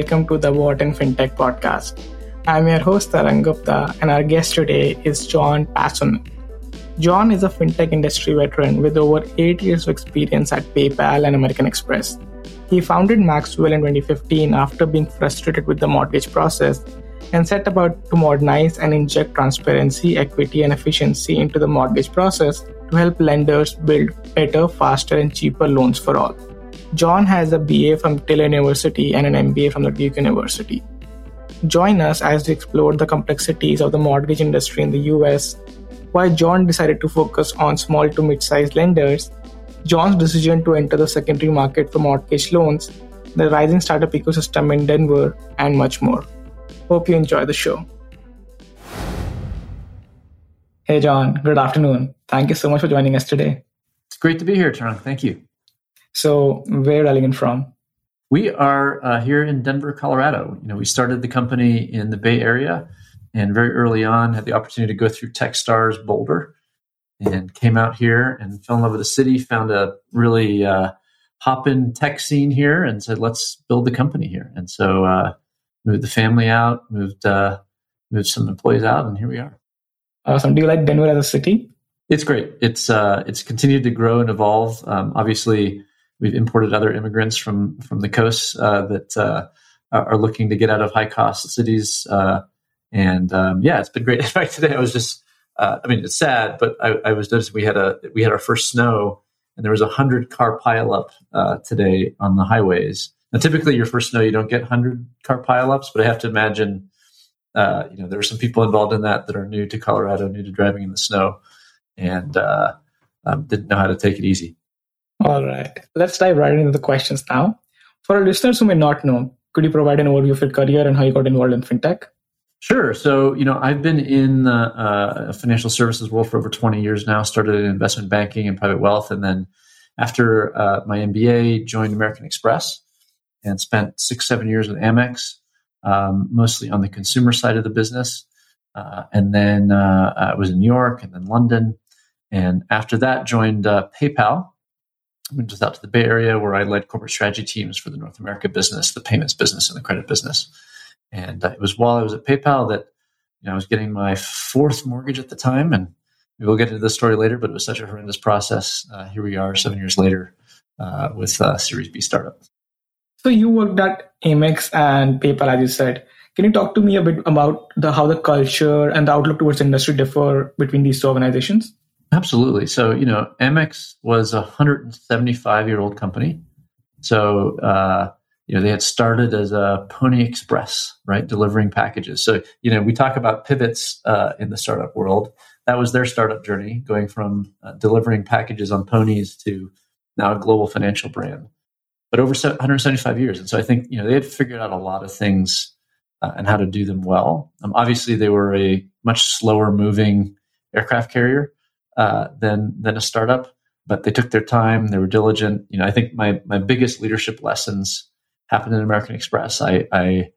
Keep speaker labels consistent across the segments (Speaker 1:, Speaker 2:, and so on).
Speaker 1: welcome to the Wharton FinTech podcast. I'm your host Tarang Gupta, and our guest today is John Paasonen. John is a fintech industry veteran with over eight years of experience at PayPal and American Express. He founded Maxwell in 2015 after being frustrated with the mortgage process and set about to modernize and inject transparency, equity, and efficiency into the mortgage process to help lenders build better, faster, and cheaper loans for all. John has a BA from Taylor University and an MBA from the Duke University. Join us as we explore the complexities of the mortgage industry in the US, why John decided to focus on small to mid sized lenders, John's decision to enter the secondary market for mortgage loans, the rising startup ecosystem in Denver, and much more. Hope you enjoy the show. Hey, John, good afternoon. Thank you so much for joining us today.
Speaker 2: It's great to be here, Tarang. Thank you.
Speaker 1: So, where are you in from?
Speaker 2: We are uh, here in Denver, Colorado. You know, we started the company in the Bay Area, and very early on had the opportunity to go through TechStars Boulder, and came out here and fell in love with the city. Found a really uh, hop-in tech scene here, and said, "Let's build the company here." And so, uh, moved the family out, moved uh, moved some employees out, and here we are.
Speaker 1: Awesome. Do you like Denver as a city?
Speaker 2: It's great. It's uh, it's continued to grow and evolve. Um, obviously, we've imported other immigrants from from the coast uh, that uh, are looking to get out of high cost cities. Uh, and um, yeah, it's been great. In fact, today I was just. Uh, I mean, it's sad, but I, I, was noticing we had a we had our first snow, and there was a hundred car pileup uh, today on the highways. Now, typically, your first snow you don't get hundred car pileups, but I have to imagine uh, you know, there are some people involved in that that are new to Colorado, new to driving in the snow, and uh, um, didn't know how to take it easy.
Speaker 1: All right, let's dive right into the questions now. For our listeners who may not know, could you provide an overview of your career and how you got involved in fintech?
Speaker 2: Sure. So, you know, I've been in the uh, financial services world for over 20 years now. Started in investment banking and private wealth, and then after uh, my MBA, joined American Express and spent six, seven years with Amex um, mostly on the consumer side of the business. Uh, and then uh, I was in New York and then London. And after that, joined uh, PayPal. Just out to the Bay Area where I led corporate strategy teams for the North America business, the payments business, and the credit business. And uh, it was while I was at PayPal that you know I was getting my fourth mortgage at the time, and we'll get into the story later. But it was such a horrendous process. Uh, here we are, seven years later, uh, with a Series B startup.
Speaker 1: So you worked at Amex and PayPal, as you said. Can you talk to me a bit about the how the culture and the outlook towards industry differ between these two organizations?
Speaker 2: Absolutely. So you know, Amex was a 175 year old company. So uh, you know, they had started as a Pony Express, right, delivering packages. So you know, we talk about pivots uh, in the startup world. That was their startup journey, going from uh, delivering packages on ponies to now a global financial brand but over 175 years. And so I think you know they had figured out a lot of things uh, and how to do them well. Um, obviously, they were a much slower moving aircraft carrier uh, than than a startup, but they took their time. They were diligent. You know, I think my my biggest leadership lessons happened in American Express. I, I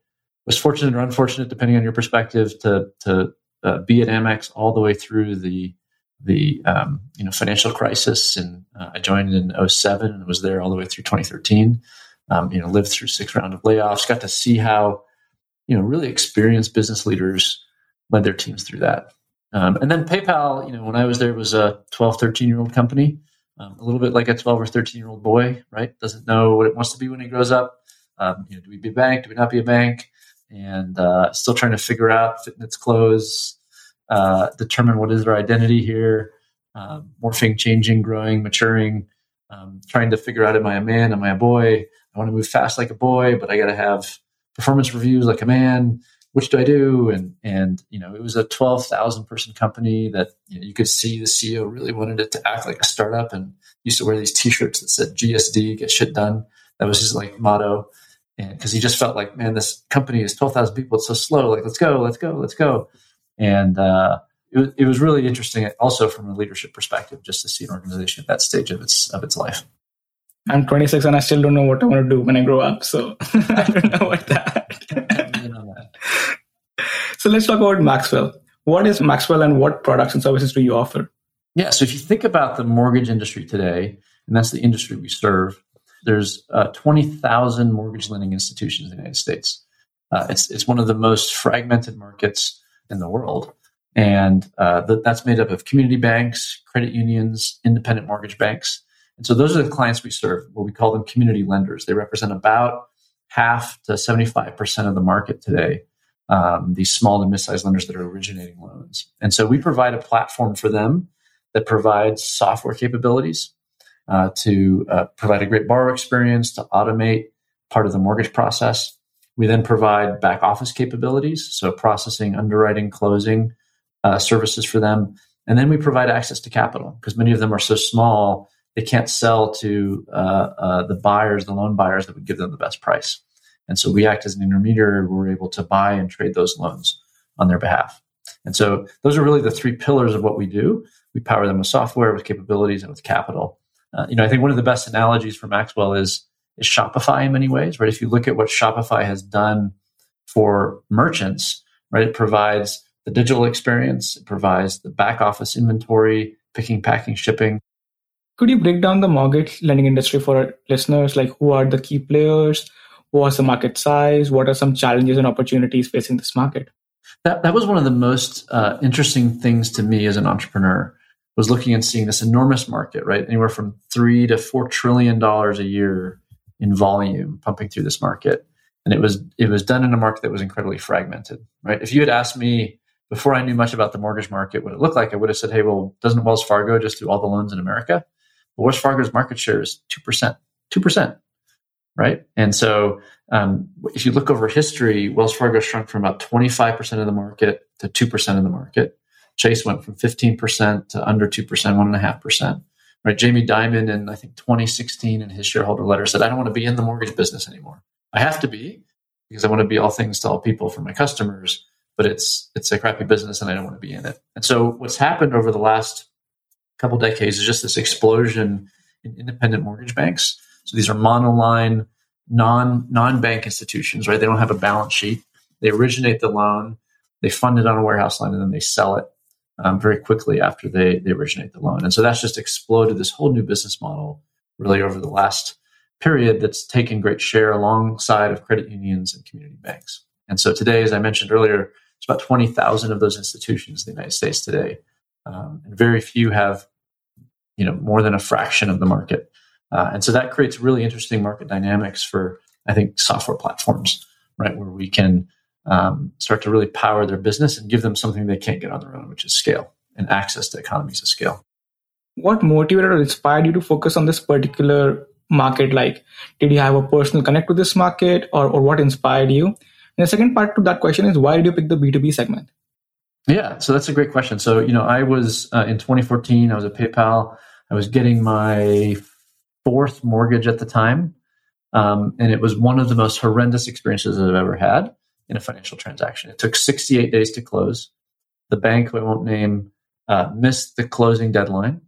Speaker 2: was fortunate or unfortunate, depending on your perspective, to to uh, be at Amex all the way through the the um, you know financial crisis, and uh, I joined in 07 and was there all the way through 2013. Um, you know, lived through six round of layoffs, got to see how you know really experienced business leaders led their teams through that. Um, and then PayPal, you know, when I was there, was a 12, 13 year old company, um, a little bit like a 12 or 13 year old boy, right? Doesn't know what it wants to be when he grows up. Um, you know, do we be a bank? Do we not be a bank? And uh, still trying to figure out fitting its clothes, uh, determine what is their identity here, um, morphing, changing, growing, maturing, um, trying to figure out am I a man, am I a boy? I want to move fast like a boy, but I got to have performance reviews like a man. Which do I do? And and you know, it was a twelve thousand person company that you, know, you could see the CEO really wanted it to act like a startup and used to wear these T-shirts that said GSD, get shit done. That was his like motto, and because he just felt like, man, this company is twelve thousand people. It's so slow. Like, let's go, let's go, let's go. And uh, it, was, it was really interesting, also from a leadership perspective, just to see an organization at that stage of its of its life.
Speaker 1: I'm 26 and I still don't know what I want to do when I grow up. So I don't know what that. so let's talk about Maxwell. What is Maxwell and what products and services do you offer?
Speaker 2: Yeah, so if you think about the mortgage industry today, and that's the industry we serve, there's uh, 20,000 mortgage lending institutions in the United States. Uh, it's it's one of the most fragmented markets in the world, and uh, that's made up of community banks, credit unions, independent mortgage banks, and so those are the clients we serve. What we call them community lenders. They represent about half to 75 percent of the market today. Um, these small to mid-sized lenders that are originating loans, and so we provide a platform for them that provides software capabilities uh, to uh, provide a great borrower experience, to automate part of the mortgage process. We then provide back office capabilities, so processing, underwriting, closing uh, services for them. And then we provide access to capital because many of them are so small, they can't sell to uh, uh, the buyers, the loan buyers that would give them the best price. And so we act as an intermediary. We're able to buy and trade those loans on their behalf. And so those are really the three pillars of what we do. We power them with software, with capabilities, and with capital. Uh, you know, I think one of the best analogies for Maxwell is is Shopify in many ways, right? If you look at what Shopify has done for merchants, right, it provides the digital experience, it provides the back office inventory, picking, packing, shipping.
Speaker 1: Could you break down the mortgage lending industry for listeners? Like, who are the key players? What's the market size? What are some challenges and opportunities facing this market?
Speaker 2: That, that was one of the most uh, interesting things to me as an entrepreneur was looking and seeing this enormous market, right? Anywhere from three to four trillion dollars a year in volume pumping through this market. And it was it was done in a market that was incredibly fragmented, right? If you had asked me before I knew much about the mortgage market what it looked like, I would have said, hey, well, doesn't Wells Fargo just do all the loans in America? Well, Wells Fargo's market share is 2%, 2%, right? And so um, if you look over history, Wells Fargo shrunk from about 25% of the market to 2% of the market. Chase went from 15% to under 2%, 1.5%. Right? Jamie Dimon in, I think, 2016 in his shareholder letter said, I don't want to be in the mortgage business anymore. I have to be because I want to be all things to all people for my customers, but it's it's a crappy business and I don't want to be in it. And so what's happened over the last couple decades is just this explosion in independent mortgage banks. So these are monoline, non non bank institutions, right? They don't have a balance sheet. They originate the loan, they fund it on a warehouse line, and then they sell it um, very quickly after they, they originate the loan. And so that's just exploded this whole new business model really over the last period that's taken great share alongside of credit unions and community banks. And so today, as I mentioned earlier, it's about 20,000 of those institutions in the United States today. Um, and very few have, you know, more than a fraction of the market. Uh, and so that creates really interesting market dynamics for, I think, software platforms, right, where we can um, start to really power their business and give them something they can't get on their own, which is scale and access to economies of scale.
Speaker 1: What motivated or inspired you to focus on this particular market? Like, did you have a personal connect with this market or, or what inspired you? And the second part to that question is why did you pick the B2B segment?
Speaker 2: Yeah, so that's a great question. So, you know, I was uh, in 2014, I was at PayPal. I was getting my fourth mortgage at the time. Um, and it was one of the most horrendous experiences I've ever had in a financial transaction. It took 68 days to close. The bank, I won't name, uh, missed the closing deadline.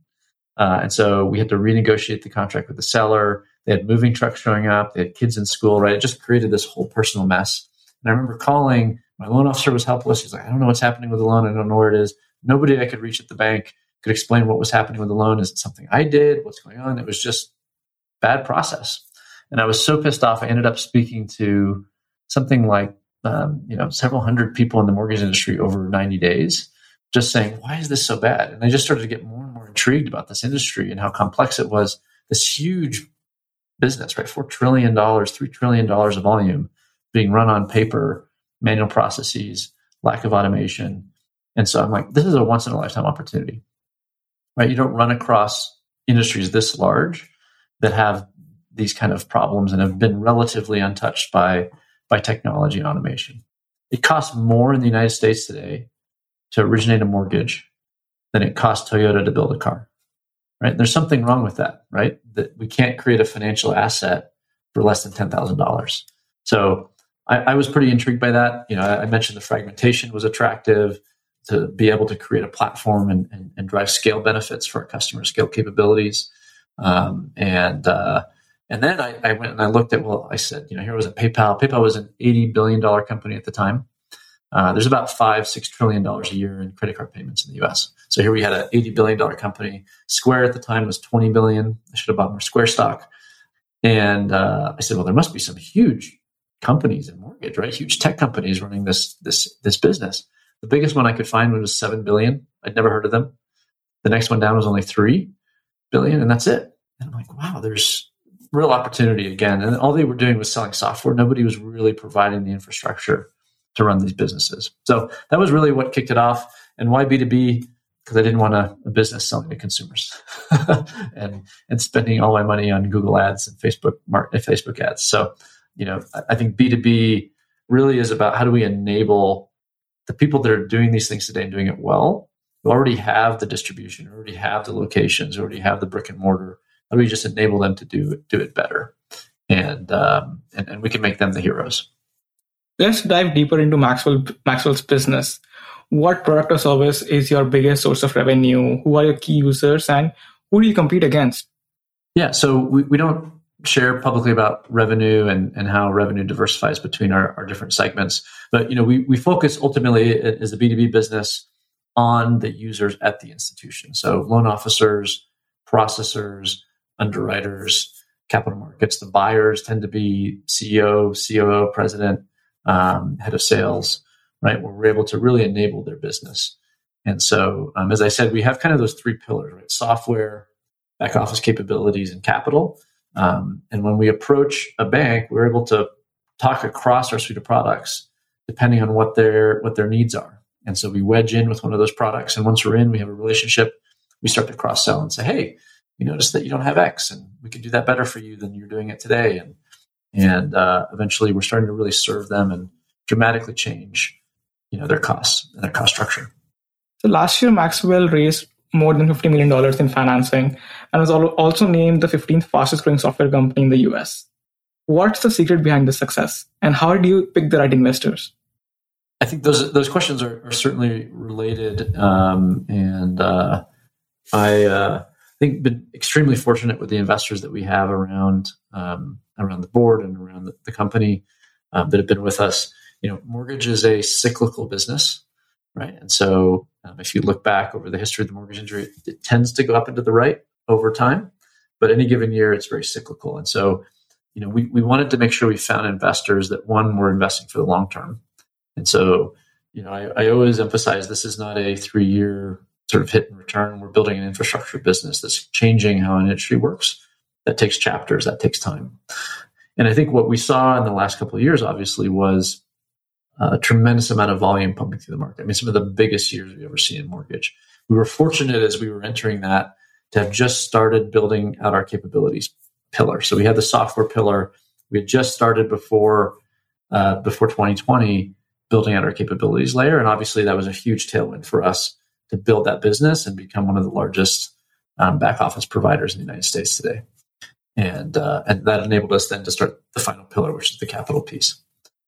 Speaker 2: Uh, and so we had to renegotiate the contract with the seller. They had moving trucks showing up. They had kids in school, right? It just created this whole personal mess. And I remember calling, my loan officer was helpless. He's like, I don't know what's happening with the loan. I don't know where it is. Nobody I could reach at the bank could explain what was happening with the loan. Is it something I did? What's going on? It was just bad process. And I was so pissed off. I ended up speaking to something like um, you know several hundred people in the mortgage industry over 90 days just saying why is this so bad and i just started to get more and more intrigued about this industry and how complex it was this huge business right $4 trillion $3 trillion of volume being run on paper manual processes lack of automation and so i'm like this is a once in a lifetime opportunity right you don't run across industries this large that have these kind of problems and have been relatively untouched by by technology and automation. It costs more in the United States today to originate a mortgage than it costs Toyota to build a car. Right? There's something wrong with that, right? That we can't create a financial asset for less than ten thousand dollars. So I, I, was pretty intrigued by that. You know, I, mentioned the fragmentation was attractive to be able to create a platform and, and, and drive scale benefits for our customers, scale capabilities, um, and uh, and then I, I, went and I looked at, well, I said, you know, here was a PayPal. PayPal was an $80 billion company at the time. Uh, there's about five, six trillion dollars a year in credit card payments in the US. So here we had an $80 billion company. Square at the time was 20 billion. I should have bought more Square stock. And uh, I said, well, there must be some huge companies in mortgage, right? Huge tech companies running this this this business. The biggest one I could find was seven billion. I'd never heard of them. The next one down was only three billion, and that's it. And I'm like, wow, there's real opportunity again. And all they were doing was selling software. Nobody was really providing the infrastructure to run these businesses. So that was really what kicked it off. And why B2B? Because I didn't want a, a, business selling to consumers and and spending all my money on Google ads and Facebook Facebook ads. So, you know, I think B2B really is about how do we enable the people that are doing these things today and doing it well, who already have the distribution, already have the locations, already have the brick and mortar. How do we just enable them to do do it better? And um, and, and we can make them the heroes.
Speaker 1: Let's dive deeper into Maxwell Maxwell's business. What product or service is your biggest source of revenue? Who are your key users, and who do you compete against?
Speaker 2: Yeah, so we, we don't share publicly about revenue and, and how revenue diversifies between our, our different segments. But you know, we, we focus ultimately as a B2B business on the users at the institution. So loan officers, processors, underwriters, capital markets. The buyers tend to be CEO, COO, president, um, head of sales, right? Where we're able to really enable their business. And so, um, as I said, we have kind of those three pillars, right? Software, back office capabilities, and capital. Um, and when we approach a bank, we're able to talk across our suite of products depending on what their what their needs are. And so we wedge in with one of those products, and once we're in, we have a relationship. We start to cross sell and say, "Hey, we noticed that you don't have X, and we can do that better for you than you're doing it today." And and uh, eventually, we're starting to really serve them and dramatically change, you know, their costs and their cost structure.
Speaker 1: So last year, Maxwell raised more than $50 million in financing and was also named the 15th fastest growing software company in the US. What's the secret behind this success and how do you pick the right investors?
Speaker 2: I think those those questions are, are certainly related, um, and uh, I uh, think been extremely fortunate with the investors that we have around um, around the board and around the, the company um, that have been with us. You know, mortgage is a cyclical business, right? And so, um, if you look back over the history of the mortgage industry, it tends to go up into the right over time, but any given year, it's very cyclical. And so, you know, we, we wanted to make sure we found investors that one were investing for the long term. And so, you know, I, I always emphasize this is not a three year sort of hit and return. We're building an infrastructure business that's changing how an industry works. That takes chapters, that takes time. And I think what we saw in the last couple of years, obviously, was a tremendous amount of volume pumping through the market. I mean, some of the biggest years we've ever seen in mortgage. We were fortunate as we were entering that to have just started building out our capabilities pillar. So we had the software pillar. We had just started before uh, before 2020 building out our capabilities layer, and obviously that was a huge tailwind for us to build that business and become one of the largest um, back office providers in the United States today. And uh, and that enabled us then to start the final pillar, which is the capital piece.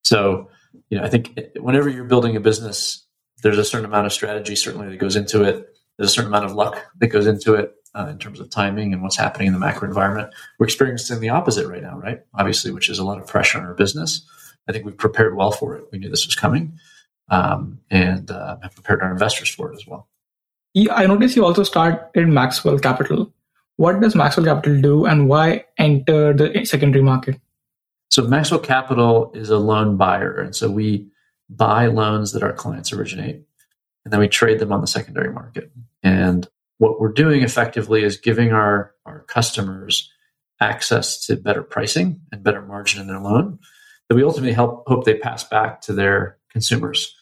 Speaker 2: So you know, I think whenever you're building a business, there's a certain amount of strategy certainly that goes into it. There's a certain amount of luck that goes into it uh, in terms of timing and what's happening in the macro environment. We're experiencing the opposite right now, right? Obviously, which is a lot of pressure on our business. I think we've prepared well for it. We knew this was coming, um, and uh, have prepared our investors for it as well.
Speaker 1: Yeah, I noticed you also started Maxwell Capital. What does Maxwell Capital do, and why enter the secondary market?
Speaker 2: So Maxwell Capital is a loan buyer, and so we buy loans that our clients originate, and then we trade them on the secondary market. And what we're doing effectively is giving our, our customers access to better pricing and better margin in their loan that we ultimately help hope they pass back to their consumers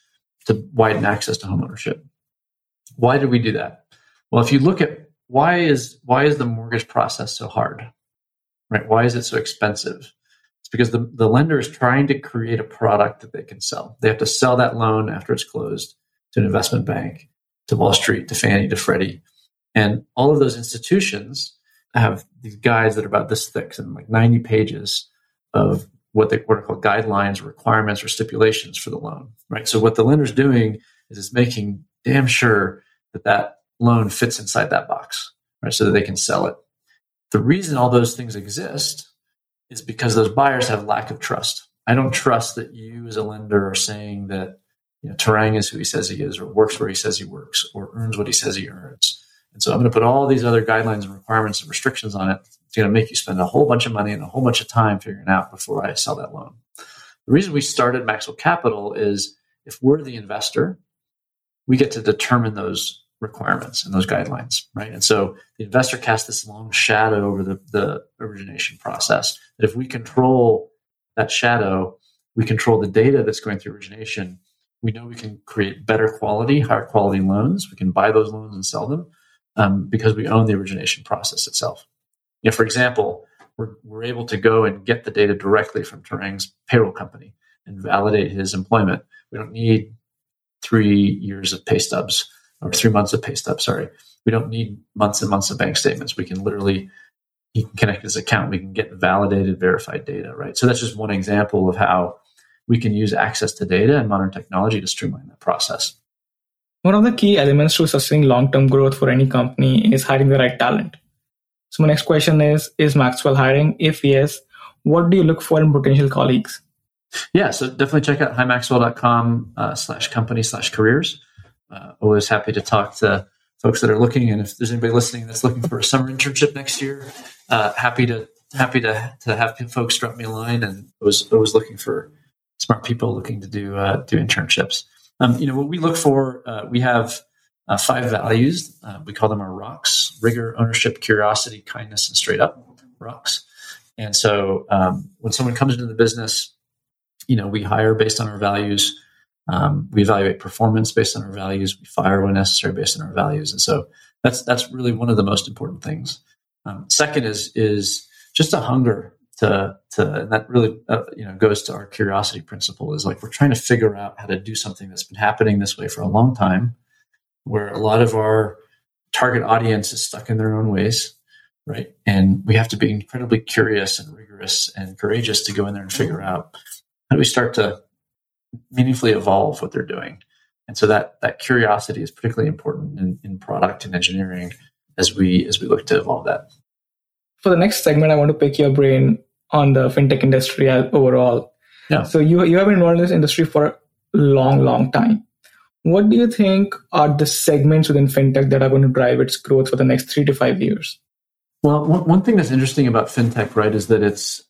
Speaker 2: to widen access to homeownership. Why did we do that? Well, if you look at why is why is the mortgage process so hard? Right? Why is it so expensive? Because the, the lender is trying to create a product that they can sell. They have to sell that loan after it's closed to an investment bank, to Wall Street, to Fannie, to Freddie. And all of those institutions have these guides that are about this thick and like 90 pages of what they what are called guidelines, requirements, or stipulations for the loan. Right. So what the lender's doing is it's making damn sure that that loan fits inside that box, right? So that they can sell it. The reason all those things exist is because those buyers have lack of trust. I don't trust that you as a lender are saying that you know, Tarang is who he says he is, or works where he says he works, or earns what he says he earns, And so I'm going to put all these other guidelines and requirements and restrictions on it. It's going to make you spend a whole bunch of money and a whole bunch of time figuring out before I sell that loan. The reason we started Maxwell Capital is if we're the investor, we get to determine those requirements and those guidelines, right? And so the investor casts this long shadow over the, the origination process. That if we control that shadow, we control the data that's going through origination. We know we can create better quality, higher quality loans. We can buy those loans and sell them um, because we own the origination process itself. You know, for example, we're, we're able to go and get the data directly from Tarang's payroll company and validate his employment. We don't need three years of pay stubs or three months of pay stub. Sorry, we don't need months and months of bank statements. We can literally he can connect his account. We can get validated, verified data. Right. So that's just one example of how we can use access to data and modern technology to streamline that process.
Speaker 1: One of the key elements to sustaining long-term growth for any company is hiring the right talent. So my next question is: Is Maxwell hiring? If yes, what do you look for in potential colleagues?
Speaker 2: Yeah, so definitely check out himaxwell.com uh, slash company slash careers. Uh, always happy to talk to folks that are looking, and if there's anybody listening that's looking for a summer internship next year, uh, happy to happy to to have folks drop me a line. And was always looking for smart people looking to do uh, do internships. Um, you know what we look for. Uh, we have uh, five values. we call them our rocks: rigor, ownership, curiosity, kindness, and straight up rocks. And so um, when someone comes into the business, you know, we hire based on our values. Um, we evaluate performance based on our values. We fire when necessary based on our values, and so that's that's really one of the most important things. Um, second is is just a hunger to to and that really uh, you know goes to our curiosity principle. Is like we're trying to figure out how to do something that's been happening this way for a long time, where a lot of our target audience is stuck in their own ways, right? And we have to be incredibly curious and rigorous and courageous to go in there and figure out how do we start to meaningfully evolve what they're doing? And so that that curiosity is particularly important in, in product and engineering as we as we look to evolve that.
Speaker 1: For the next segment, I want to pick your brain on the fintech industry overall.
Speaker 2: Yeah.
Speaker 1: So you you have been involved in this industry for a long, long time. What do you think are the segments within fintech that are going to drive its growth for the next three to five years?
Speaker 2: Well, one, one thing that's interesting about fintech, right, is that it's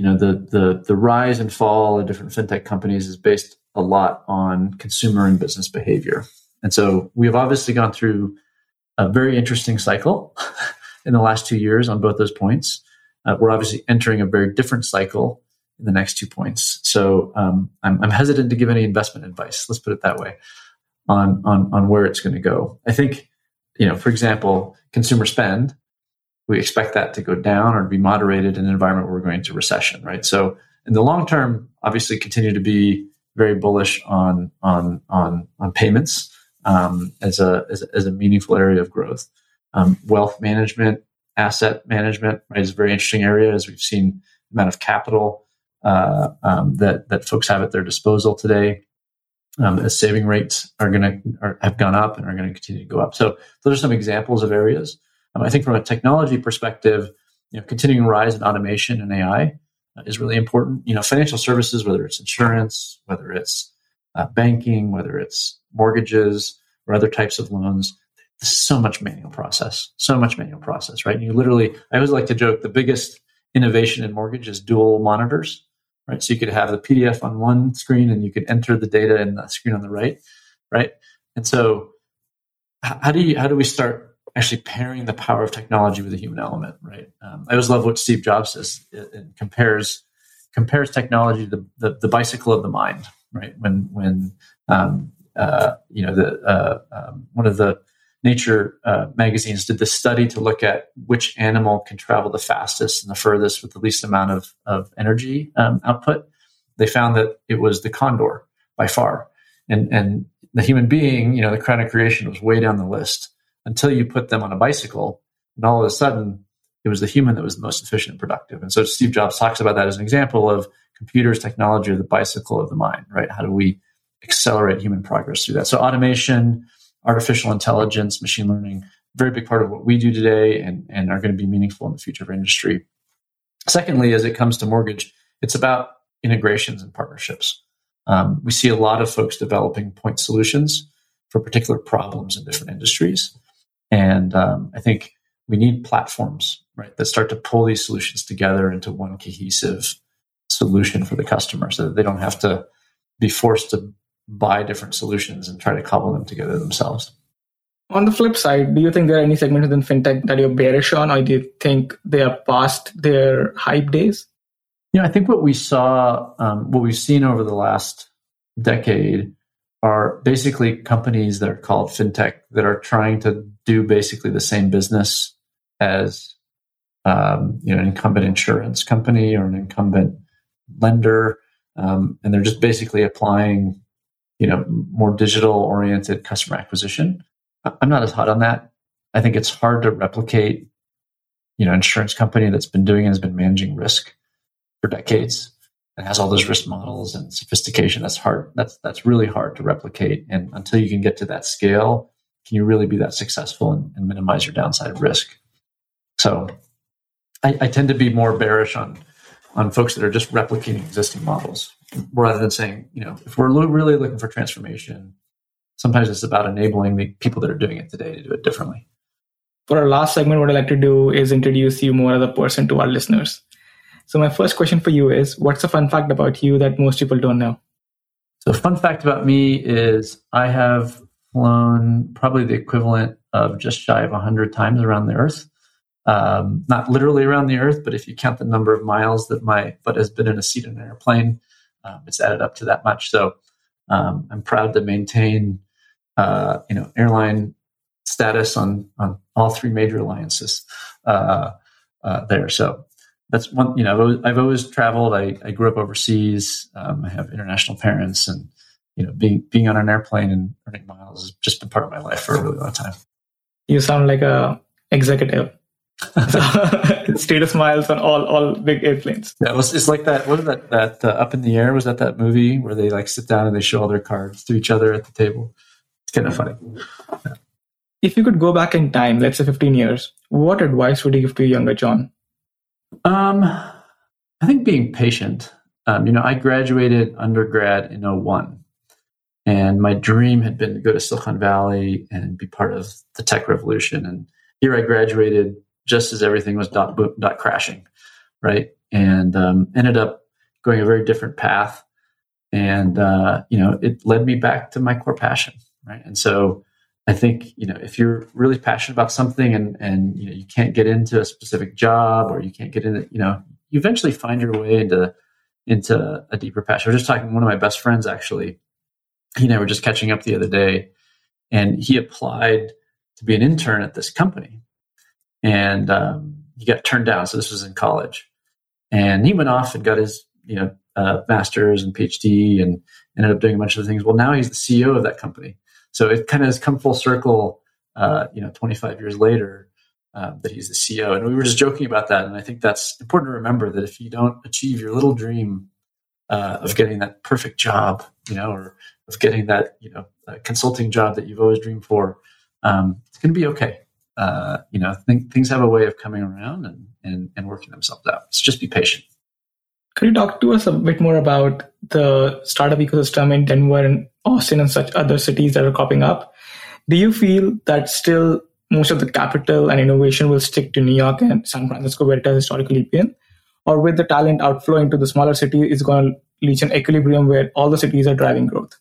Speaker 2: you know the the the rise and fall of different fintech companies is based a lot on consumer and business behavior. And so we've obviously gone through a very interesting cycle in the last two years on both those points. Uh, we're obviously entering a very different cycle in the next two points. So um, I'm, I'm, hesitant to give any investment advice. Let's put it that way on on on where it's going to go. I think you know, for example, consumer spend we expect that to go down or to be moderated in an environment where we're going to recession, right? So in the long term, obviously continue to be very bullish on on on on payments um, as a as, as, a meaningful area of growth. Um, wealth management, asset management, right, is a very interesting area as we've seen the amount of capital uh, um, that that folks have at their disposal today. Um, as saving rates are going to have gone up and are going to continue to go up. So those are some examples of areas. Um, I think from a technology perspective, you know, continuing rise in automation and AI uh, is really important. You know, financial services, whether it's insurance, whether it's uh, banking, whether it's mortgages or other types of loans, so much manual process, so much manual process, right? And you literally, I always like to joke, the biggest innovation in mortgage is dual monitors, right? So you could have the PDF on one screen and you could enter the data in the screen on the right, right? And so, how do you how do we start actually pairing the power of technology with the human element, right? Um, I always love what Steve Jobs says. It compares compares technology to the, the, the, bicycle of the mind, right? When when um, uh, you know the uh, um, one of the nature uh, magazines did this study to look at which animal can travel the fastest and the furthest with the least amount of, of energy um, output. They found that it was the condor by far, and and the human being, you know, the crown of creation was way down the list until you put them on a bicycle. And all of a sudden, it was the human that was the most efficient and productive. And so Steve Jobs talks about that as an example of computers, technology, or the bicycle of the mind, right? How do we accelerate human progress through that? So automation, artificial intelligence, machine learning, very big part of what we do today and, and are going to be meaningful in the future of industry. Secondly, as it comes to mortgage, it's about integrations and partnerships. Um, we see a lot of folks developing point solutions for particular problems in different industries. And um, I think we need platforms, right, that start to pull these solutions together into one cohesive solution for the customer so that they don't have to be forced to buy different solutions and try to cobble them together themselves.
Speaker 1: On the flip side, do you think there are any segments within fintech that you're bearish on, or do you think they are past their hype days?
Speaker 2: Yeah, I think what we saw, um, what we've seen over the last decade are basically companies that are called fintech that are trying to do basically the same business as um, you know an incumbent insurance company or an incumbent lender, um, and they're just basically applying you know more digital oriented customer acquisition. I'm not as hot on that. I think it's hard to replicate. You know, insurance company that's been doing it has been managing risk for decades and has all those risk models and sophistication. That's hard. That's that's really hard to replicate. And until you can get to that scale, can you really be that successful and, and minimize your downside risk? So, I, I tend to be more bearish on on folks that are just replicating existing models rather than saying, you know, if we're really looking for transformation, sometimes it's about enabling the people that are doing it today to do it differently.
Speaker 1: For our last segment, what I'd like to do is introduce you more as a person to our listeners. So, my first question for you is what's a fun fact about you that most people don't know?
Speaker 2: So, fun fact about me is I have flown probably the equivalent of just shy of 100 times around the Earth. Um, not literally around the Earth, but if you count the number of miles that my foot has been in a seat in an airplane, um, it's added up to that much. So um, I'm proud to maintain, uh, you know, airline status on on all three major alliances uh, uh, there. So that's one. You know, I've always, I've always traveled. I, I, grew up overseas. Um, I have international parents, and you know, being being on an airplane and earning miles has just been part of my life for a really long time.
Speaker 1: You sound like a executive. status miles on all all big airplanes.
Speaker 2: Yeah, it was, it's like that. What is that? That uh, up in the air was that that movie where they like sit down and they show all their cards to each other at the table. It's kind of funny.
Speaker 1: Yeah. If you could go back in time, let's say 15 years, what advice would you give to younger John?
Speaker 2: Um, I think being patient. Um, you know, I graduated undergrad in 01 and my dream had been to go to Silicon Valley and be part of the tech revolution. And here I graduated just as everything was dot, dot crashing, right? And um, ended up going a very different path. And, uh, you know, it led me back to my core passion, right? And so I think, you know, if you're really passionate about something and, and, you know, you can't get into a specific job or you can't get into, you know, you eventually find your way into, into a deeper passion. I was just talking to one of my best friends, actually. He and I were just catching up the other day and he applied to be an intern at this company and um, he got turned down. So this was in college, and he went off and got his you know uh, master's and PhD and ended up doing a bunch of things. Well, now he's the CEO of that company. So it kind of has come full circle. Uh, you know, 25 years later, uh, that he's the CEO, and we were just joking about that. And I think that's important to remember that if you don't achieve your little dream uh, of getting that perfect job, you know, or of getting that you know consulting job that you've always dreamed for, um, it's going to be okay uh, you know, th- things have a way of coming around and, and, and working themselves out. So just be patient.
Speaker 1: Could you talk to us a bit more about the startup ecosystem in Denver and Austin and such other cities that are cropping up? Do you feel that still most of the capital and innovation will stick to New York and San Francisco, where it has historically been? Or with the talent outflowing to the smaller cities, is going to reach an equilibrium where all the cities are driving growth?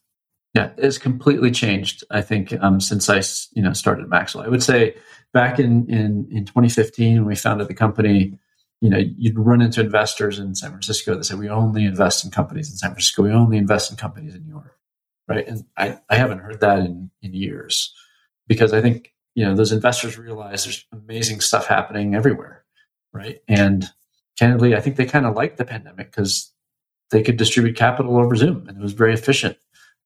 Speaker 2: Yeah, it's completely changed. I think um, since I you know started Maxwell, I would say back in, in, in 2015 when we founded the company, you know, you'd run into investors in San Francisco that say, we only invest in companies in San Francisco. We only invest in companies in New York. Right. And I, I haven't heard that in, in years because I think, you know, those investors realize there's amazing stuff happening everywhere. Right. And candidly, I think they kind of liked the pandemic because they could distribute capital over Zoom and it was very efficient.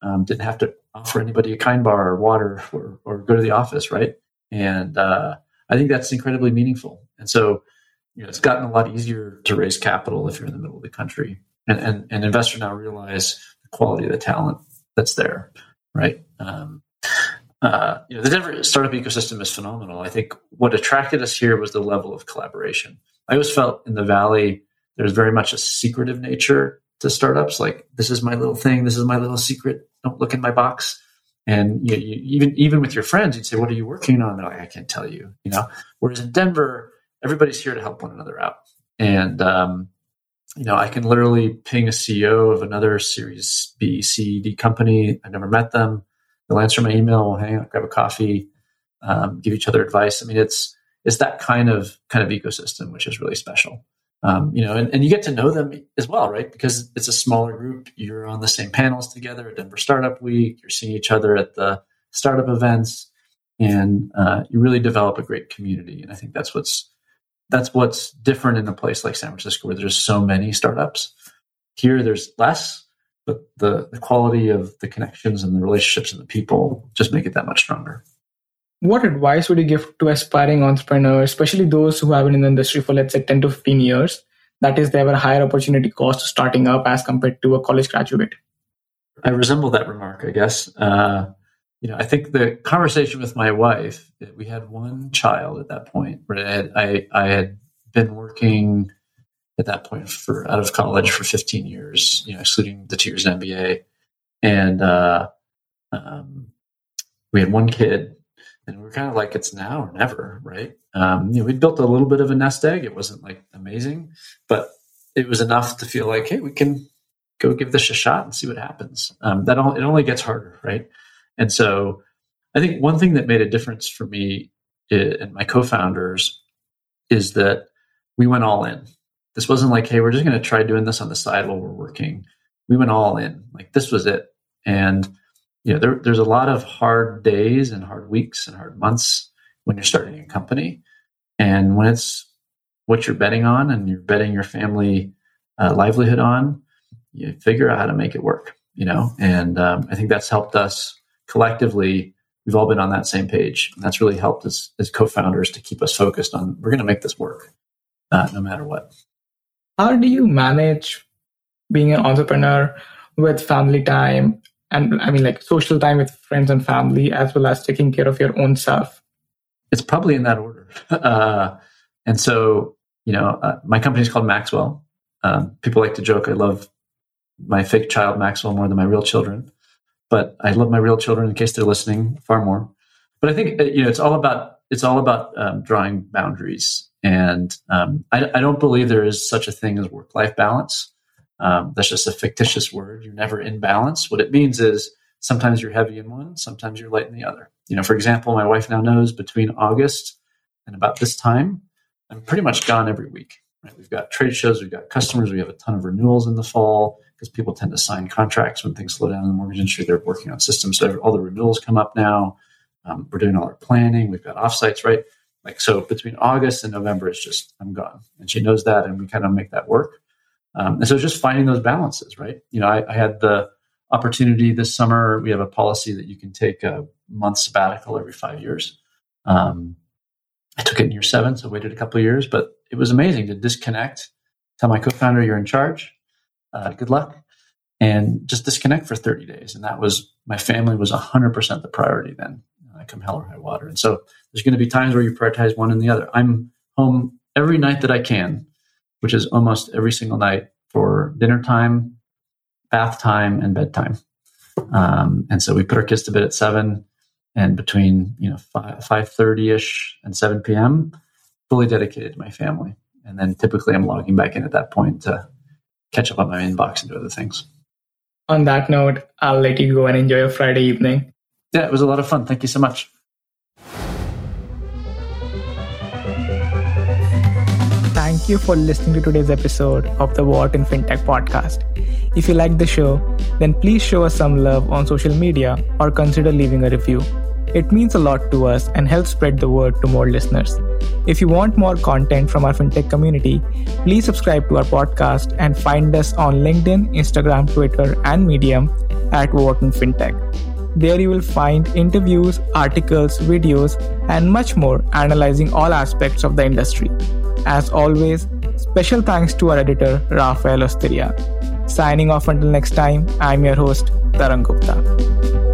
Speaker 2: Um, didn't have to offer anybody a kind bar or water or, or go to the office. Right and uh, I think that's incredibly meaningful. And so, you know, it's gotten a lot easier to raise capital if you're in the middle of the country, and and, and investors now realize the quality of the talent that's there, right? Um, uh, you know, the Denver startup ecosystem is phenomenal. I think what attracted us here was the level of collaboration. I always felt in the Valley there's very much a secretive nature to startups. Like this is my little thing, this is my little secret. Don't look in my box. And you, you, even even with your friends, you'd say, "What are you working on?" They're like, "I can't tell you." You know. Whereas in Denver, everybody's here to help one another out, and um, you know, I can literally ping a CEO of another Series B, C, D company. I've never met them. They'll answer my email. We'll hang out, grab a coffee, um, give each other advice. I mean, it's it's that kind of kind of ecosystem, which is really special um, you know, and, and you get to know them as well, right? Because it's a smaller group. You're on the same panels together at Denver Startup Week. You're seeing each other at the startup events, and uh, you really develop a great community. And I think that's what's that's what's different in a place like San Francisco, where there's so many startups. Here, there's less, but the the quality of the connections and the relationships and the people just make it that much stronger.
Speaker 1: What advice would you give to aspiring entrepreneurs, especially those who have been in the industry for, let's say, 10 to 15 years? That is, they have a higher opportunity cost starting up as compared to a college graduate.
Speaker 2: I resemble that remark, I guess. Uh, you know, I think the conversation with my wife, we had one child at that point. Right? I, had, I, I had been working at that point for out of college for 15 years, you know, excluding the two years in MBA. And uh, um, we had one kid and we're kind of like it's now or never, right? Um, you know, we built a little bit of a nest egg. It wasn't like amazing, but it was enough to feel like, hey, we can go give this a shot and see what happens. Um, that all, it only gets harder, right? And so, I think one thing that made a difference for me eh, and my co-founders is that we went all in. This wasn't like, hey, we're just going to try doing this on the side while we're working. We went all in. Like this was it, and you know, there, there's a lot of hard days and hard weeks and hard months when you're starting a company. And when it's what you're betting on and you're betting your family uh, livelihood on, you figure out how to make it work, you know? And um, I think that's helped us collectively. We've all been on that same page. And that's really helped us as co founders to keep us focused on we're going to make this work uh, no matter what.
Speaker 1: How do you manage being an entrepreneur with family time and I mean like social time with friends and family as well as taking care of your own self?
Speaker 2: It's probably in that order. Uh, and so, you know, uh, my company is called Maxwell. Um, people like to joke I love my fake child Maxwell more than my real children, but I love my real children in case they're listening far more. But I think uh, you know it's all about it's all about um, drawing boundaries, and um, I, I don't believe there is such a thing as work life balance. Um, that's just a fictitious word. You're never in balance. What it means is sometimes you're heavy in one, sometimes you're light in the other. You know, for example, my wife now knows between August and about this time, I'm pretty much gone every week. Right? We've got trade shows, we've got customers, we have a ton of renewals in the fall because people tend to sign contracts when things slow down in the mortgage industry. They're working on systems, so all the renewals come up now. Um, we're doing all our planning. We've got offsites, right? Like so, between August and November, it's just I'm gone, and she knows that, and we kind of make that work. Um, and so just finding those balances, right? You know, I, I, had the opportunity this summer. We have a policy that you can take a month sabbatical every five years. Um, I took it in year seven, so waited a couple of years, but it was amazing to disconnect. Tell my co-founder you're in charge. Uh, good luck, and just disconnect for 30 days. And that was my family was 100% the priority then. I come hell or high water, and so there's going to be times where you prioritize one and the other. I'm home every night that I can which is almost every single night for dinner time, bath time, and bedtime. Um, and so we put our kids to bed at seven, and between you know five thirty ish and seven p.m., fully dedicated to my family. And then typically I'm logging back in at that point to catch up on my inbox and do other things.
Speaker 1: On that note, I'll let you go and enjoy your Friday evening.
Speaker 2: Yeah, it was a lot of fun. Thank you so much.
Speaker 1: Thank you for listening to today's episode of the Wharton FinTech podcast. If you like the show, then please show us some love on social media or consider leaving a review. It means a lot to us and helps spread the word to more listeners. If you want more content from our fintech community, please subscribe to our podcast and find us on LinkedIn, Instagram, Twitter, and Medium at Wharton Fintech. There you will find interviews, articles, videos, and much more analyzing all aspects of the industry. As always, special thanks to our editor, Rafael Osteria. Signing off until next time, I'm your host, Tarang Gupta.